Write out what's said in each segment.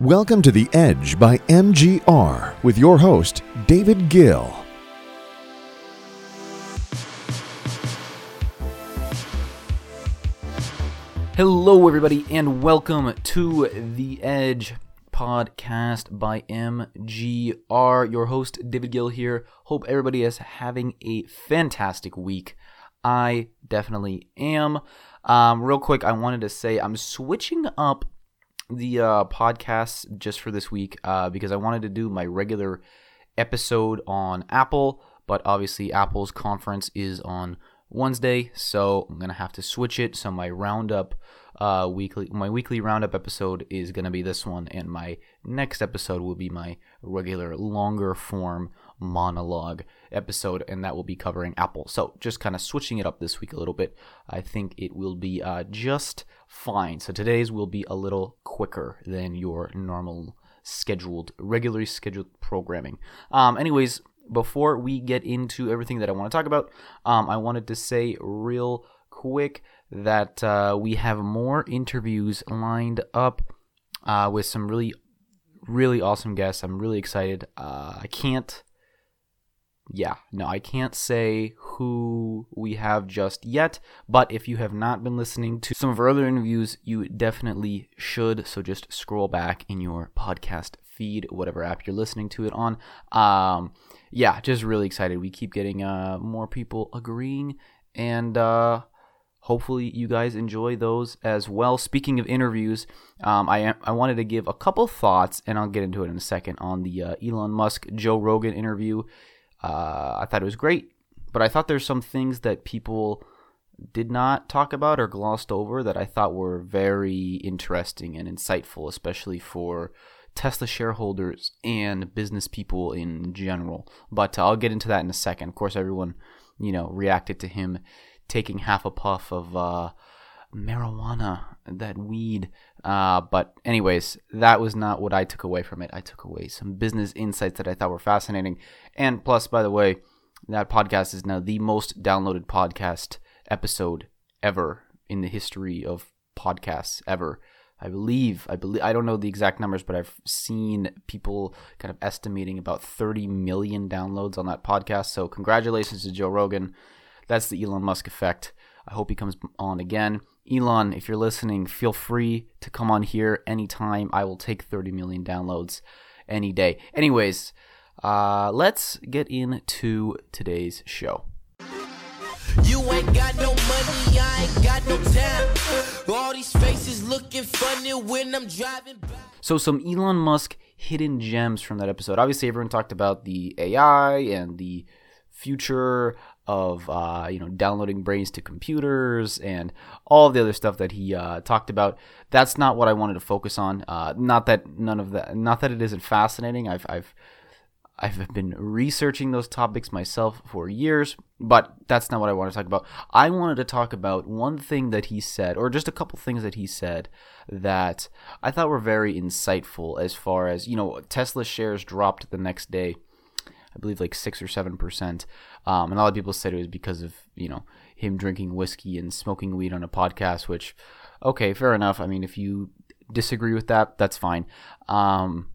Welcome to The Edge by MGR with your host, David Gil. Hello, everybody, and welcome to The Edge podcast by MGR. Your host, David Gil here. Hope everybody is having a fantastic week. I definitely am. Um, real quick, I wanted to say I'm switching up the uh, podcast just for this week uh, because I wanted to do my regular episode on Apple, but obviously Apple's conference is on Wednesday, so I'm gonna have to switch it. So my roundup uh, weekly, my weekly roundup episode is gonna be this one, and my next episode will be my regular longer form monologue episode, and that will be covering Apple. So just kind of switching it up this week a little bit. I think it will be uh, just fine. So today's will be a little quicker than your normal scheduled, regularly scheduled programming. Um, anyways before we get into everything that I want to talk about, um, I wanted to say real quick that uh, we have more interviews lined up uh, with some really, really awesome guests. I'm really excited. Uh, I can't, yeah, no, I can't say who we have just yet, but if you have not been listening to some of our other interviews, you definitely should. So just scroll back in your podcast feed, whatever app you're listening to it on. Um, yeah, just really excited. We keep getting uh, more people agreeing, and uh, hopefully you guys enjoy those as well. Speaking of interviews, um, I I wanted to give a couple thoughts, and I'll get into it in a second on the uh, Elon Musk Joe Rogan interview. Uh, I thought it was great, but I thought there's some things that people did not talk about or glossed over that I thought were very interesting and insightful, especially for Tesla shareholders and business people in general. But I'll get into that in a second. Of course, everyone, you know, reacted to him taking half a puff of uh, marijuana, that weed. Uh, but, anyways, that was not what I took away from it. I took away some business insights that I thought were fascinating. And plus, by the way, that podcast is now the most downloaded podcast episode ever in the history of podcasts ever. I believe, I believe, I don't know the exact numbers, but I've seen people kind of estimating about 30 million downloads on that podcast. So, congratulations to Joe Rogan. That's the Elon Musk effect. I hope he comes on again. Elon, if you're listening, feel free to come on here anytime. I will take 30 million downloads any day. Anyways, uh, let's get into today's show. You ain't got no money, I ain't got no time. All these faces looking funny when I'm driving by. So some Elon Musk hidden gems from that episode. Obviously, everyone talked about the AI and the future of uh, you know downloading brains to computers and all the other stuff that he uh, talked about. That's not what I wanted to focus on. Uh, not that none of that, not that it isn't fascinating. I've I've I've been researching those topics myself for years, but that's not what I want to talk about. I wanted to talk about one thing that he said, or just a couple things that he said that I thought were very insightful as far as, you know, Tesla shares dropped the next day, I believe like 6 or 7%. Um, and a lot of people said it was because of, you know, him drinking whiskey and smoking weed on a podcast, which, okay, fair enough. I mean, if you disagree with that, that's fine. Um,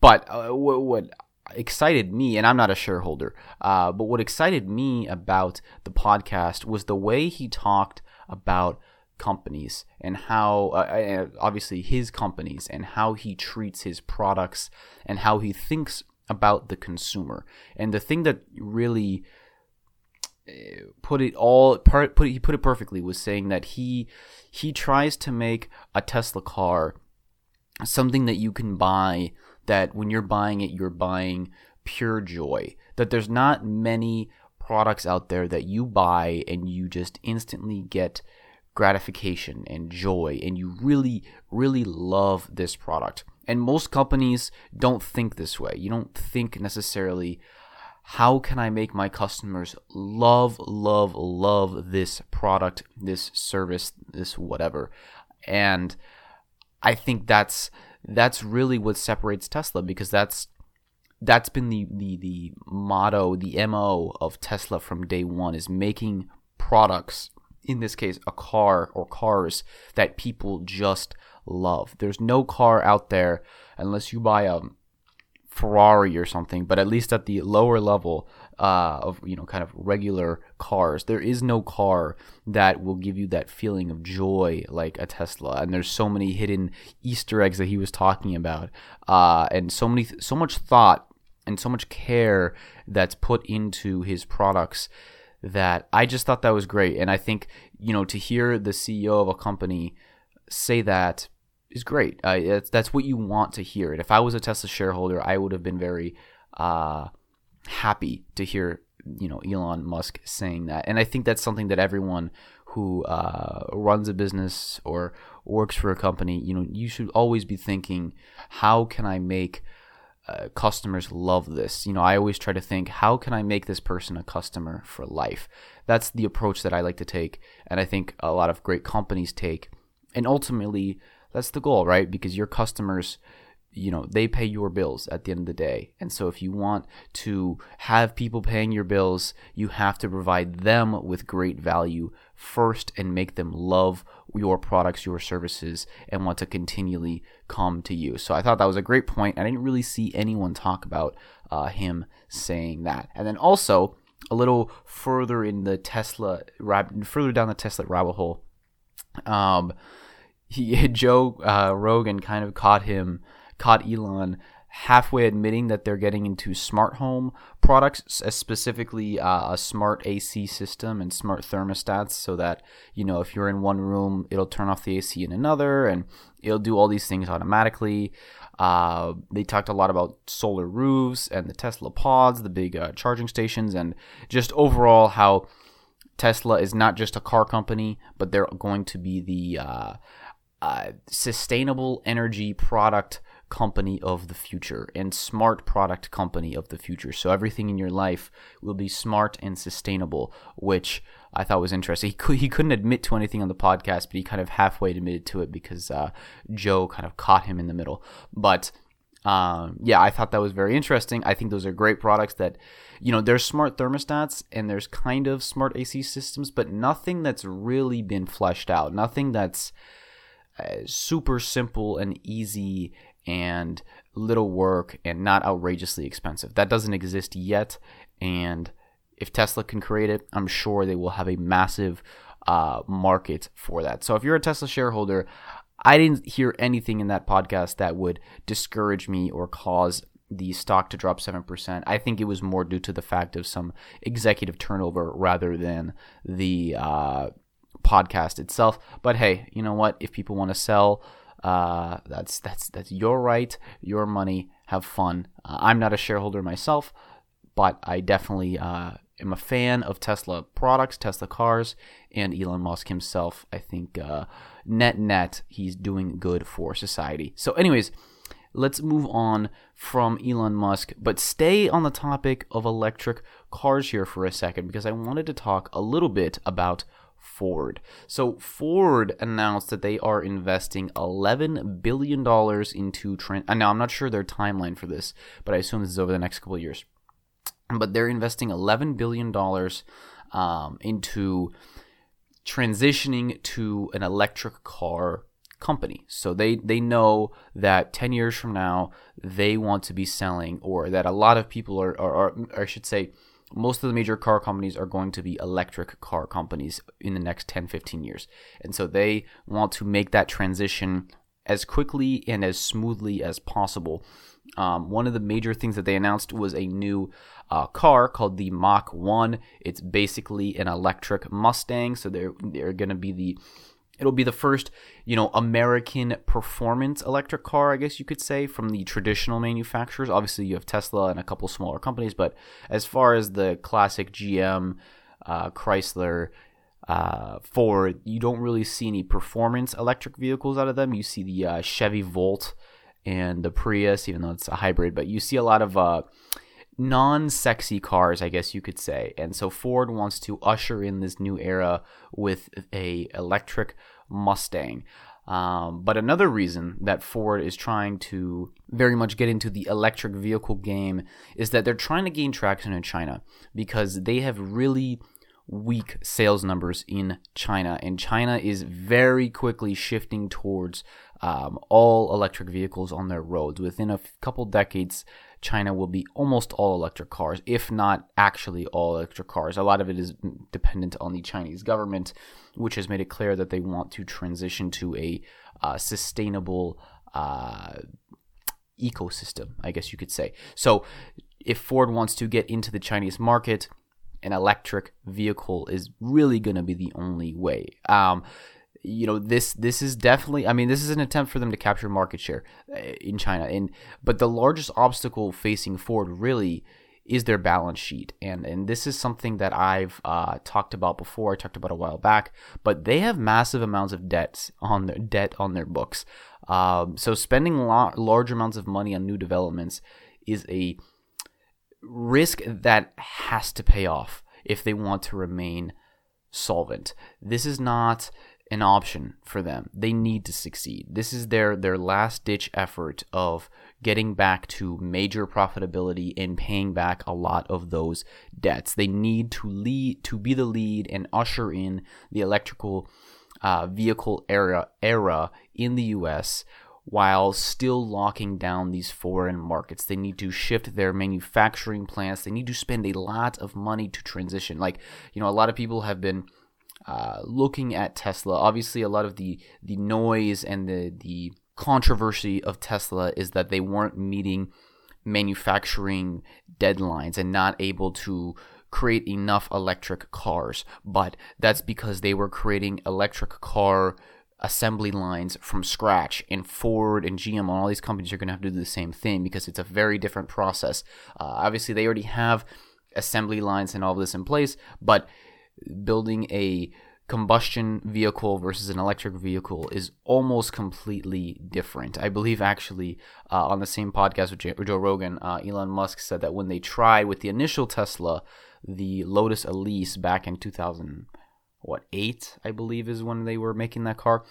but uh, what, what excited me, and I'm not a shareholder, uh, but what excited me about the podcast was the way he talked about companies and how, uh, obviously, his companies and how he treats his products and how he thinks about the consumer. And the thing that really uh, put it all put it, he put it perfectly was saying that he he tries to make a Tesla car something that you can buy that when you're buying it, you're buying pure joy. That there's not many products out there that you buy and you just instantly get gratification and joy and you really, really love this product. And most companies don't think this way. You don't think necessarily, how can I make my customers love, love, love this product, this service, this whatever? And I think that's that's really what separates Tesla because that's that's been the, the the motto, the MO of Tesla from day one is making products in this case, a car or cars that people just love. There's no car out there unless you buy a Ferrari or something, but at least at the lower level uh, of you know kind of regular cars, there is no car that will give you that feeling of joy like a Tesla. And there's so many hidden Easter eggs that he was talking about, uh, and so many so much thought and so much care that's put into his products that I just thought that was great. And I think you know to hear the CEO of a company say that is great. Uh, that's, what you want to hear. And if I was a Tesla shareholder, I would have been very uh, happy to hear you know Elon Musk saying that. And I think that's something that everyone who uh, runs a business or works for a company, you know, you should always be thinking, how can I make uh, customers love this? You know, I always try to think, how can I make this person a customer for life? That's the approach that I like to take, and I think a lot of great companies take. And ultimately, that's the goal, right? Because your customers, you know, they pay your bills at the end of the day. And so if you want to have people paying your bills, you have to provide them with great value first and make them love your products, your services, and want to continually come to you. So I thought that was a great point. I didn't really see anyone talk about uh, him saying that. And then also, a little further in the Tesla, further down the Tesla rabbit hole, um, he Joe uh, Rogan kind of caught him, caught Elon halfway admitting that they're getting into smart home products, specifically uh, a smart AC system and smart thermostats, so that you know if you're in one room, it'll turn off the AC in another, and it'll do all these things automatically. Uh, they talked a lot about solar roofs and the Tesla pods, the big uh, charging stations, and just overall how Tesla is not just a car company, but they're going to be the sustainable energy product company of the future and smart product company of the future. So everything in your life will be smart and sustainable, which I thought was interesting. He, could, he couldn't admit to anything on the podcast, but he kind of halfway admitted to it because uh, Joe kind of caught him in the middle. But um, yeah, I thought that was very interesting. I think those are great products that, you know, there's smart thermostats and there's kind of smart AC systems, but nothing that's really been fleshed out. Nothing that's uh, super simple and easy and little work and not outrageously expensive. That doesn't exist yet. And if Tesla can create it, I'm sure they will have a massive uh, market for that. So if you're a Tesla shareholder, I didn't hear anything in that podcast that would discourage me or cause the stock to drop 7%. I think it was more due to the fact of some executive turnover rather than the uh, podcast itself. But hey, you know what? If people want to sell, uh, that's that's that's your right, your money. Have fun. Uh, I'm not a shareholder myself, but I definitely uh, am a fan of Tesla products, Tesla cars, and Elon Musk himself. I think uh, net net he's doing good for society. So, anyways. Let's move on from Elon Musk, but stay on the topic of electric cars here for a second because I wanted to talk a little bit about Ford. So Ford announced that they are investing 11 billion dollars into trans. Now I'm not sure their timeline for this, but I assume this is over the next couple of years. But they're investing 11 billion dollars um, into transitioning to an electric car company. So they they know that 10 years from now they want to be selling or that a lot of people are, are, are I should say most of the major car companies are going to be electric car companies in the next 10 15 years. And so they want to make that transition as quickly and as smoothly as possible. Um, one of the major things that they announced was a new uh, car called the Mach 1 it's basically an electric mustang. So they're, they're going to be the It'll be the first, you know, American performance electric car, I guess you could say, from the traditional manufacturers. Obviously, you have Tesla and a couple smaller companies, but as far as the classic GM, uh, Chrysler, uh, Ford, you don't really see any performance electric vehicles out of them. You see the uh, Chevy Volt and the Prius, even though it's a hybrid, but you see a lot of uh, non-sexy cars, I guess you could say. And so Ford wants to usher in this new era with a electric Mustang. Um, but another reason that Ford is trying to very much get into the electric vehicle game is that they're trying to gain traction in China because they have really weak sales numbers in China, and China is very quickly shifting towards um, all electric vehicles on their roads. Within a couple decades, China will be almost all electric cars, if not actually all electric cars. A lot of it is dependent on the Chinese government, which has made it clear that they want to transition to a uh, sustainable uh, ecosystem, I guess you could say. So, if Ford wants to get into the Chinese market, an electric vehicle is really going to be the only way. Um, you know this this is definitely i mean this is an attempt for them to capture market share uh, in china. And but the largest obstacle facing ford really is their balance sheet. And and this is something that i've uh, talked about before. I talked about a while back but they have massive amounts of debts on their debt on their books. Um, so spending la- large amounts of money on new developments is a risk that has to pay off if they want to remain solvent. This is not an option for them. They need to succeed. This is their their last ditch effort of getting back to major profitability and paying back a lot of those debts. They need to lead to be the lead and usher in the electrical uh, vehicle era era in the U.S while still locking down these foreign markets. They need to shift their manufacturing plants. They need to spend a lot of money to transition. Like, you know, a lot of people have been uh, looking at Tesla. Obviously, a lot of the the noise and the the controversy of Tesla is that they weren't meeting manufacturing deadlines and not able to create enough electric cars. But that's because they were creating electric car assembly lines from scratch and Ford and GM and all these companies are going to have to do the same thing because it's a very different process. Uh, obviously, they already have assembly lines and all this in place, but building a combustion vehicle versus an electric vehicle is almost completely different. I believe actually uh, on the same podcast with Joe Rogan, uh, Elon Musk said that when they tried with the initial Tesla, the Lotus Elise back in 2000 what eight I believe is when they were making that car.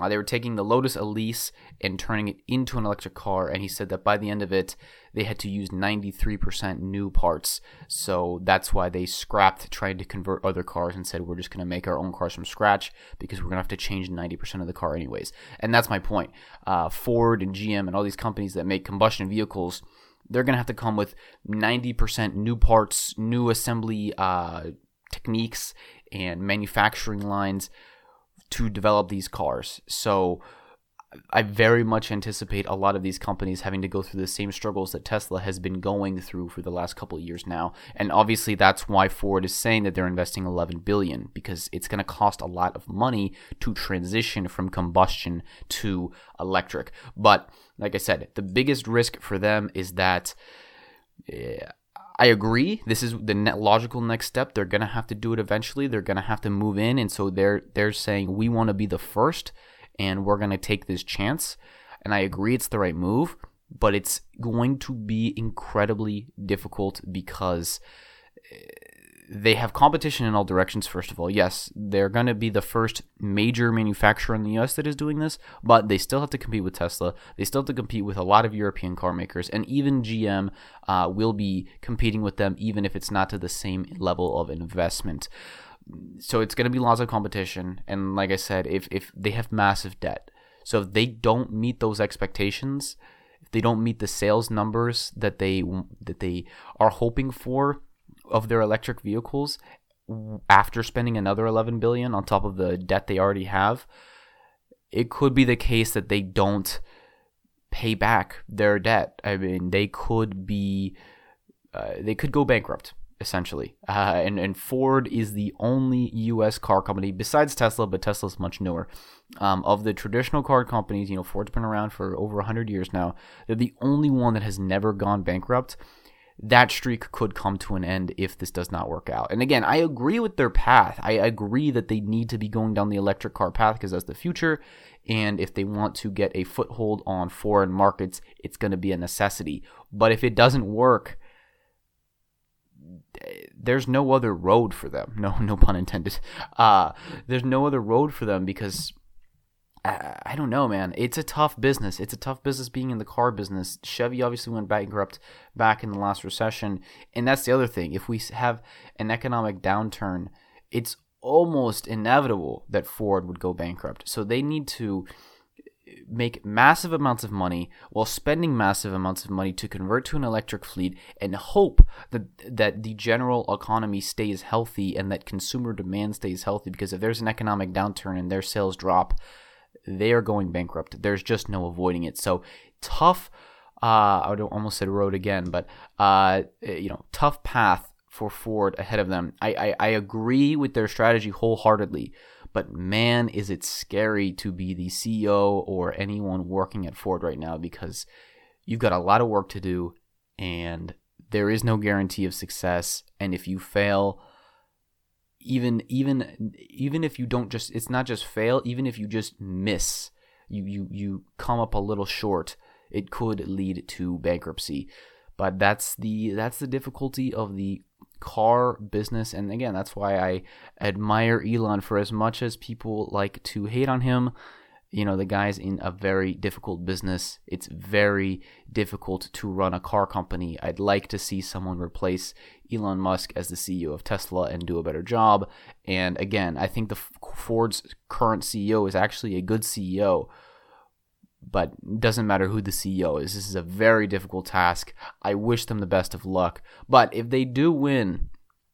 Uh, they were taking the Lotus Elise and turning it into an electric car, and he said that by the end of it, they had to use 93% new parts. So that's why they scrapped trying to convert other cars and said, we're just going to make our own cars from scratch because we're going to have to change 90% of the car anyways. And that's my point. Uh, Ford and GM and all these companies that make combustion vehicles, they're going to have to come with 90% new parts, new assembly uh, techniques, and manufacturing lines to develop these cars. So I very much anticipate a lot of these companies having to go through the same struggles that Tesla has been going through for the last couple of years now. And obviously that's why Ford is saying that they're investing 11 billion because it's going to cost a lot of money to transition from combustion to electric. But like I said, the biggest risk for them is that yeah, I agree. This is the logical next step. They're gonna have to do it eventually. They're gonna have to move in, and so they're they're saying we want to be the first, and we're gonna take this chance. And I agree, it's the right move, but it's going to be incredibly difficult because eh, they have competition in all directions, first of all. Yes, they're going to be the first major manufacturer in the US that is doing this, but they still have to compete with Tesla. They still have to compete with a lot of European car makers, and even GM uh, will be competing with them, even if it's not to the same level of investment. So it's going to be lots of competition. And like I said, if, if they have massive debt, so if they don't meet those expectations, if they don't meet the sales numbers that they that they are hoping for, of their electric vehicles after spending another 11 billion on top of the debt they already have it could be the case that they don't pay back their debt. I mean they could be uh, they could go bankrupt essentially. Uh, and, and ford is the only us car company besides tesla but tesla's much newer um, of the traditional car companies. You know ford's been around for over 100 years now. They're the only one that has never gone bankrupt that streak could come to an end if this does not work out. And again, I agree with their path. I agree that they need to be going down the electric car path because that's the future. And if they want to get a foothold on foreign markets, it's going to be a necessity. But if it doesn't work, there's no other road for them. No, no pun intended. Uh, there's no other road for them because I, don't know, man. It's a tough business. It's a tough business being in the car business. Chevy obviously went bankrupt back in the last recession, and that's the other thing. If we have an economic downturn it's almost inevitable that Ford would go bankrupt. So they need to eh, make massive amounts of money while spending massive amounts of money to convert to an electric fleet and hope that that the general economy stays healthy and that consumer demand stays healthy because if there's an economic downturn and their sales drop they are going bankrupt. There's just no avoiding it. So tough uh, I would almost said road again but uh, you know tough path for Ford ahead of them. I, I, I agree with their strategy wholeheartedly but man, is it scary to be the CEO or anyone working at Ford right now because you've got a lot of work to do and there is no guarantee of success. And if you fail, even even even if you don't just it's not just fail, even if you just miss, you you you come up a little short, it could lead to bankruptcy. But that's the that's the difficulty of the car business. And again, that's why I admire Elon for as much as people like to hate on him. You know, the guy's in a very difficult business. It's very difficult to run a car company. I'd like to see someone replace Elon Musk as the CEO of Tesla and do a better job. And again, I think the Ford's current CEO is actually a good CEO but doesn't matter who the CEO is. This is a very difficult task. I wish them the best of luck. But if they do win,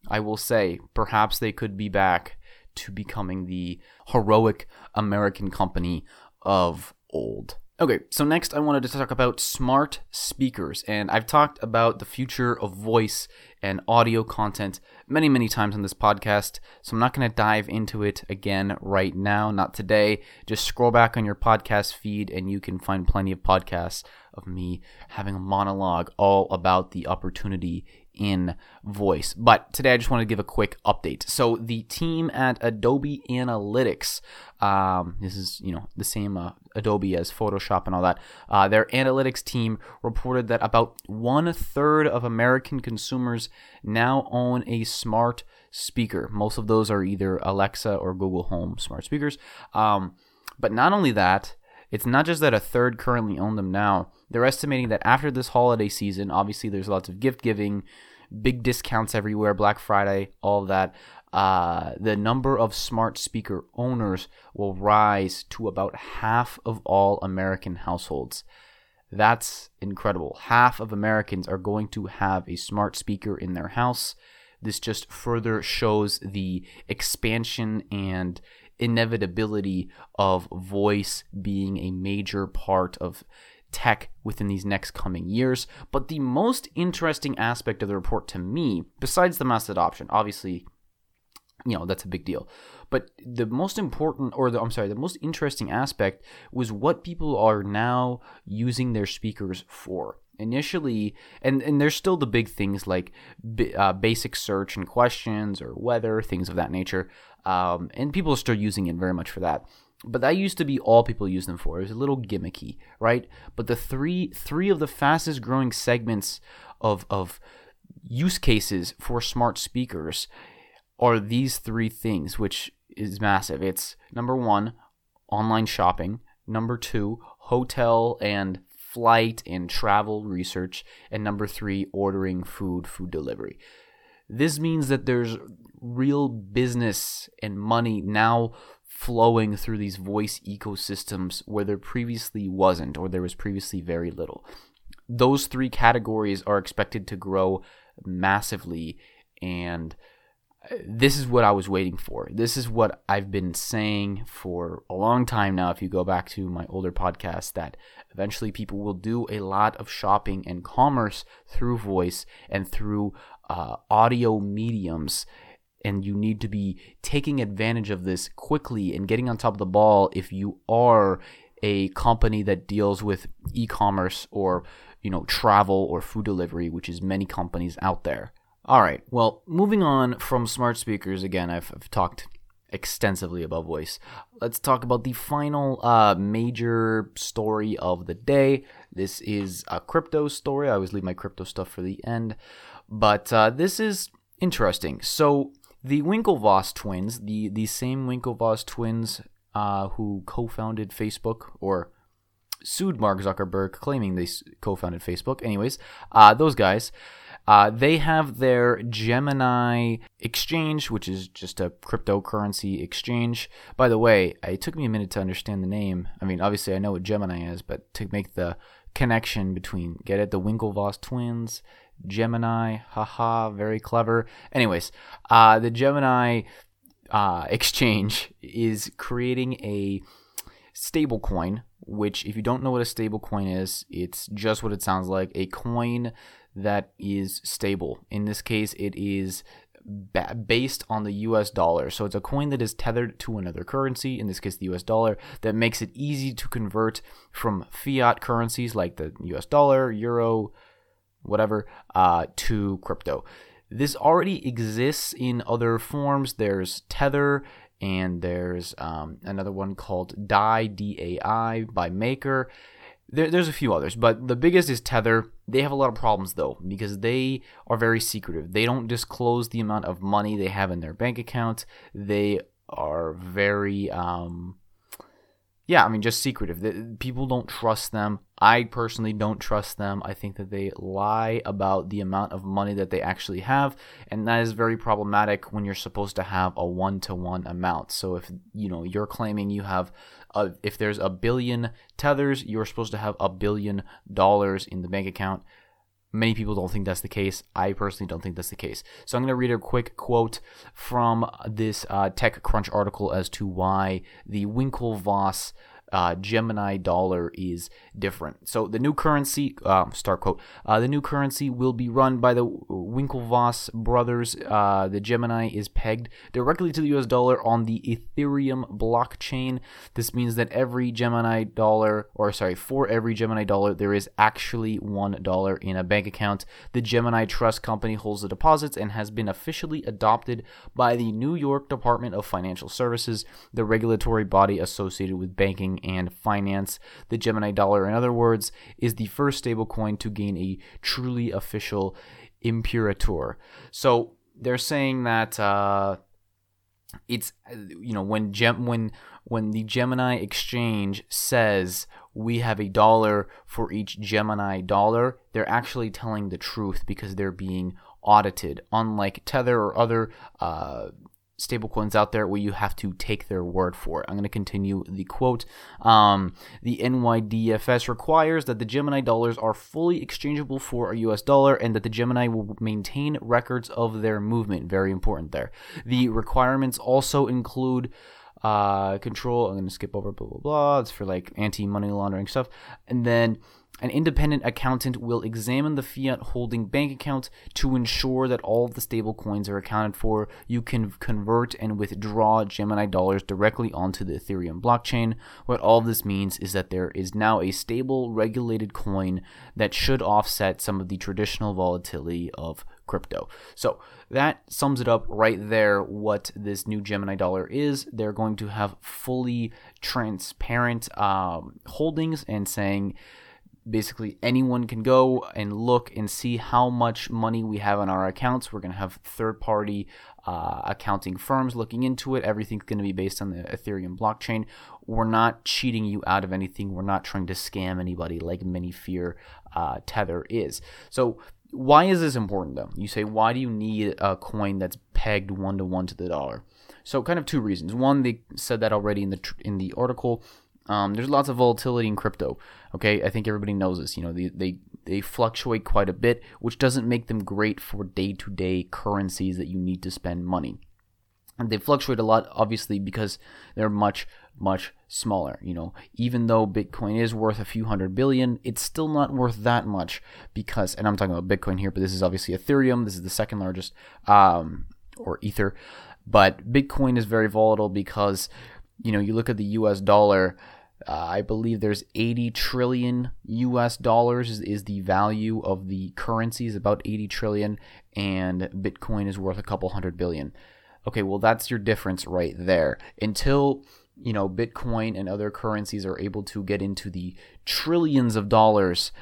I will say perhaps they could be back to becoming the heroic American company of old. Okay, so next I wanted to talk about smart speakers, and I've talked about the future of voice and audio content many, many times on this podcast, so I'm not going to dive into it again right now, not today. Just scroll back on your podcast feed, and you can find plenty of podcasts of me having a monologue all about the opportunity in voice. But today I just want to give a quick update. So the team at Adobe Analytics, um, this is you know the same uh, Adobe as Photoshop and all that. Uh, their analytics team reported that about one third of American consumers now own a smart speaker. Most of those are either Alexa or Google Home smart speakers. Um, but not only that, it's not just that a third currently own them now. They're estimating that after this holiday season, obviously there's lots of gift giving, big discounts everywhere, Black Friday, all that. Uh, the number of smart speaker owners will rise to about half of all American households. That's incredible. Half of Americans are going to have a smart speaker in their house. This just further shows the expansion and inevitability of voice being a major part of tech within these next coming years. But the most interesting aspect of the report to me, besides the mass adoption, obviously, you know, that's a big deal. But the most important, or the, I'm sorry, the most interesting aspect was what people are now using their speakers for initially and and there's still the big things like uh, basic search and questions or weather things of that nature um, and people are still using it very much for that but that used to be all people use them for. It was a little gimmicky, right? But the three three of the fastest growing segments of of use cases for smart speakers are these three things, which is massive. It's number one, online shopping. Number two, hotel and flight and travel research. And number three, ordering food, food delivery. This means that there's real business and money now flowing through these voice ecosystems where there previously wasn't or there was previously very little. Those three categories are expected to grow massively and uh, this is what I was waiting for. This is what I've been saying for a long time now. If you go back to my older podcast, that eventually people will do a lot of shopping and commerce through voice and through uh, audio mediums and you need to be taking advantage of this quickly and getting on top of the ball if you are a company that deals with e-commerce or you know travel or food delivery which is many companies out there. All right. Well moving on from smart speakers again i've, I've talked extensively about voice. Let's talk about the final uh, major story of the day. This is a crypto story. I always leave my crypto stuff for the end. But uh, this is interesting. So the Winklevoss twins, the the same Winklevoss twins uh, who co-founded Facebook, or sued Mark Zuckerberg, claiming they co founded Facebook. Anyways, uh, those guys. Uh, they have their Gemini exchange, which is just a cryptocurrency exchange. By the way, it took me a minute to understand the name. I mean, obviously, I know what Gemini is, but to make the connection between, get it, the Winklevoss twins, Gemini, haha, very clever. Anyways, uh, the Gemini uh, exchange is creating a stablecoin, which, if you don't know what a stablecoin is, it's just what it sounds like a coin that is stable. In this case, it is ba- based on the US dollar. So it's a coin that is tethered to another currency, in this case, the US dollar, that makes it easy to convert from fiat currencies like the US dollar, euro, whatever, uh, to crypto. This already exists in other forms. There's Tether and there's um, another one called DAI, D-A-I, by Maker. There, there's a few others, but the biggest is Tether. They have a lot of problems though because they are very secretive. They don't disclose the amount of money they have in their bank account. They are very um, yeah, I mean, just secretive. People don't trust them. I personally don't trust them. I think that they lie about the amount of money that they actually have, and that is very problematic when you're supposed to have a one-to-one amount. So if you know you're claiming you have, a, if there's a billion tethers, you're supposed to have a billion dollars in the bank account. Many people don't think that's the case. I personally don't think that's the case. So I'm going to read a quick quote from this uh, TechCrunch article as to why the Winklevoss uh, Gemini dollar is different. So the new currency, uh, start quote, uh, the new currency will be run by the Winklevoss brothers. Uh, the Gemini is pegged directly to the US dollar on the Ethereum blockchain. This means that every Gemini dollar, or sorry, for every Gemini dollar, there is actually one dollar in a bank account. The Gemini Trust Company holds the deposits and has been officially adopted by the New York Department of Financial Services, the regulatory body associated with banking and finance. The Gemini dollar, in other words, is the first stablecoin to gain a truly official imperator. So they're saying that uh, it's you know when Gem when when the Gemini exchange says we have a dollar for each Gemini dollar, they're actually telling the truth because they're being audited. Unlike Tether or other uh, stablecoins out there where you have to take their word for it. I'm going to continue the quote. Um, the NYDFS requires that the Gemini dollars are fully exchangeable for a US dollar and that the Gemini will maintain records of their movement. Very important there. The requirements also include uh, control. I'm going to skip over blah, blah, blah. It's for like anti money laundering stuff. And then an independent accountant will examine the fiat holding bank account to ensure that all of the stable coins are accounted for. You can convert and withdraw Gemini dollars directly onto the Ethereum blockchain. What all of this means is that there is now a stable, regulated coin that should offset some of the traditional volatility of crypto. So that sums it up right there what this new Gemini dollar is. They're going to have fully transparent um, holdings and saying, basically anyone can go and look and see how much money we have on our accounts. We're going to have third party uh, accounting firms looking into it. Everything's going to be based on the Ethereum blockchain. We're not cheating you out of anything. We're not trying to scam anybody like many fear uh, Tether is. So, why is this important though? You say, why do you need a coin that's pegged one to one to the dollar? So, kind of two reasons. One, they said that already in the in the article. Um, there's lots of volatility in crypto. Okay, I think everybody knows this. You know, they they they fluctuate quite a bit, which doesn't make them great for day-to-day currencies that you need to spend money. And they fluctuate a lot, obviously, because they're much much smaller. You know, even though Bitcoin is worth a few hundred billion, it's still not worth that much because, and I'm talking about Bitcoin here, but this is obviously Ethereum. This is the second largest, um, or Ether. But Bitcoin is very volatile because, you know, you look at the U.S. dollar uh, I believe there's 80 trillion US dollars is, is, the value of the currency is about 80 trillion and Bitcoin is worth a couple hundred billion. Okay, well that's your difference right there. Until you know Bitcoin and other currencies are able to get into the trillions of dollars,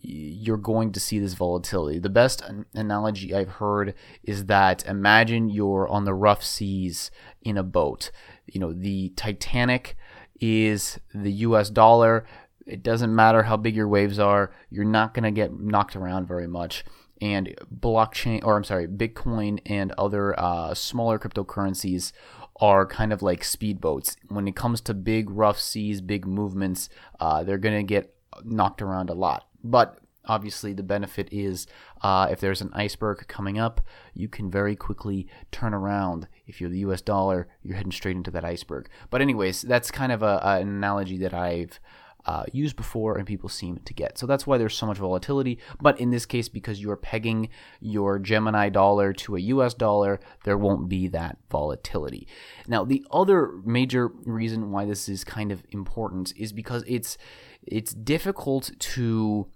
you're going to see this volatility. The best analogy I've heard is that imagine you're on the rough seas in a boat. You know, the Titanic is the US dollar. it doesn't matter how big your waves are, you're not going to get knocked around very much. And blockchain, or I'm sorry, Bitcoin and other uh, smaller cryptocurrencies are kind of like speedboats. When it comes to big, rough seas, big movements, uh, they're going to get knocked around a lot. But obviously, the benefit is uh, if there's an iceberg coming up, you can very quickly turn around. If you're the US dollar, you're heading straight into that iceberg. But, anyways, that's kind of a, an analogy that I've uh, used before and people seem to get. So that's why there's so much volatility. But in this case, because you're pegging your Gemini dollar to a US dollar, there won't be that volatility. Now, the other major reason why this is kind of important is because it's it's difficult to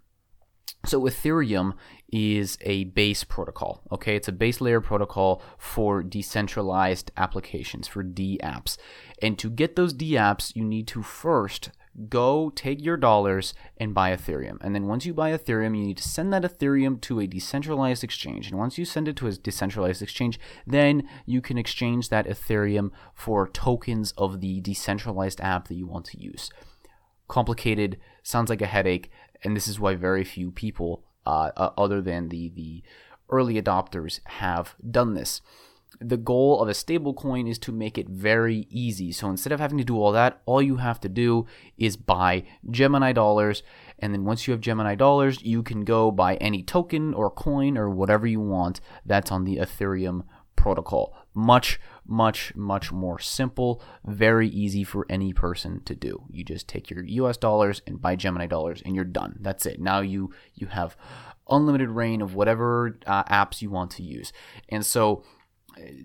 so Ethereum is a base protocol. Okay, it's a base layer protocol for decentralized applications for DApps. And to get those DApps, you need to first go take your dollars and buy Ethereum. And then once you buy Ethereum, you need to send that Ethereum to a decentralized exchange. And once you send it to a decentralized exchange, then you can exchange that Ethereum for tokens of the decentralized app that you want to use. Complicated, sounds like a headache, and this is why very few people, uh, other than the the early adopters, have done this the goal of a stablecoin is to make it very easy. So instead of having to do all that, all you have to do is buy Gemini dollars. And then once you have Gemini dollars, you can go buy any token or coin or whatever you want that's on the Ethereum protocol. Much, much, much more simple, very easy for any person to do. You just take your US dollars and buy Gemini dollars and you're done. That's it. Now you you have unlimited reign of whatever uh, apps you want to use. And so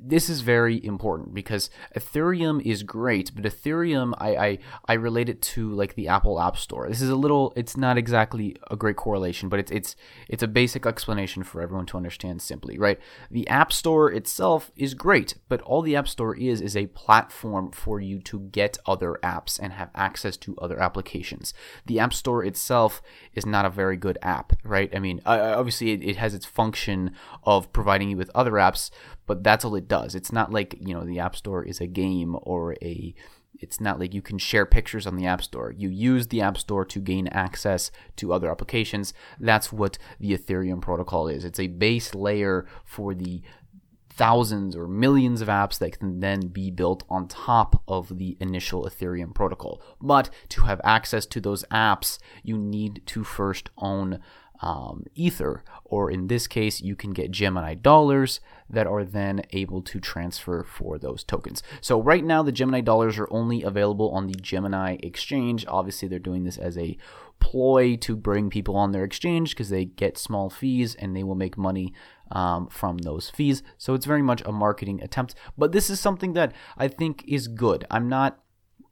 this is very important because Ethereum is great, but Ethereum I, I I relate it to like the Apple App Store. This is a little it's not exactly a great correlation, but it's it's it's a basic explanation for everyone to understand simply, right? The App Store itself is great, but all the App Store is is a platform for you to get other apps and have access to other applications. The App Store itself is not a very good app, right? I mean, obviously it, it has its function of providing you with other apps, but that's all it does. It's not like, you know, the App Store is a game or a it's not like you can share pictures on the App Store. You use the App Store to gain access to other applications. That's what the Ethereum protocol is. It's a base layer for the thousands or millions of apps that can then be built on top of the initial Ethereum protocol. But to have access to those apps, you need to first own um, Ether, or in this case, you can get Gemini dollars that are then able to transfer for those tokens. So, right now, the Gemini dollars are only available on the Gemini exchange. Obviously, they're doing this as a ploy to bring people on their exchange because they get small fees and they will make money um, from those fees. So, it's very much a marketing attempt. But this is something that I think is good. I'm not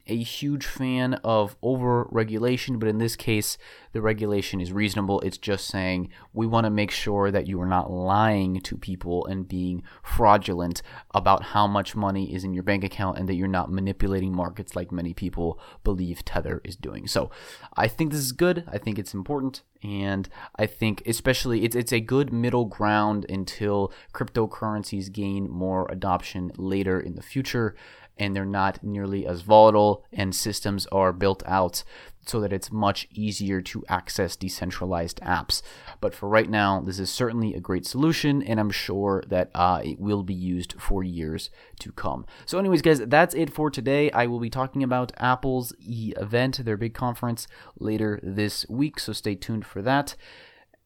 a huge fan of over regulation, but in this case, the regulation is reasonable. It's just saying we want to make sure that you are not lying to people and being fraudulent about how much money is in your bank account and that you're not manipulating markets like many people believe Tether is doing. So I think this is good. I think it's important. And I think especially it's, it's a good middle ground until cryptocurrencies gain more adoption later in the future and they're not nearly as volatile, and systems are built out so that it's much easier to access decentralized apps. But for right now, this is certainly a great solution, and I'm sure that uh, it will be used for years to come. So, anyways, guys, that's it for today. I will be talking about Apple's event, their big conference, later this week, so stay tuned for that.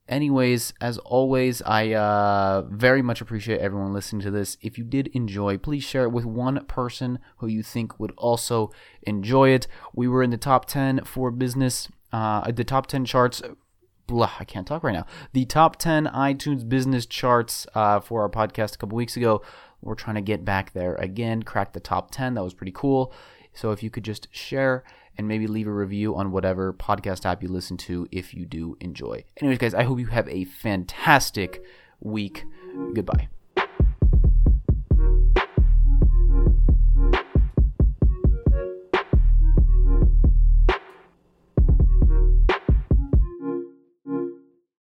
Anyways, as always, I uh, very much appreciate everyone listening to this. If you did enjoy, please share it with one person who you think would also enjoy it. We were in the top 10 for business, uh, the top 10 charts. Blah, I can't talk right now. The top 10 iTunes business charts uh, for our podcast a couple weeks ago. We're trying to get back there again, crack the top 10. That was pretty cool. So if you could just share and maybe leave a review on whatever podcast app you listen to if you do enjoy. Anyways, guys, I hope you have a fantastic week. Goodbye.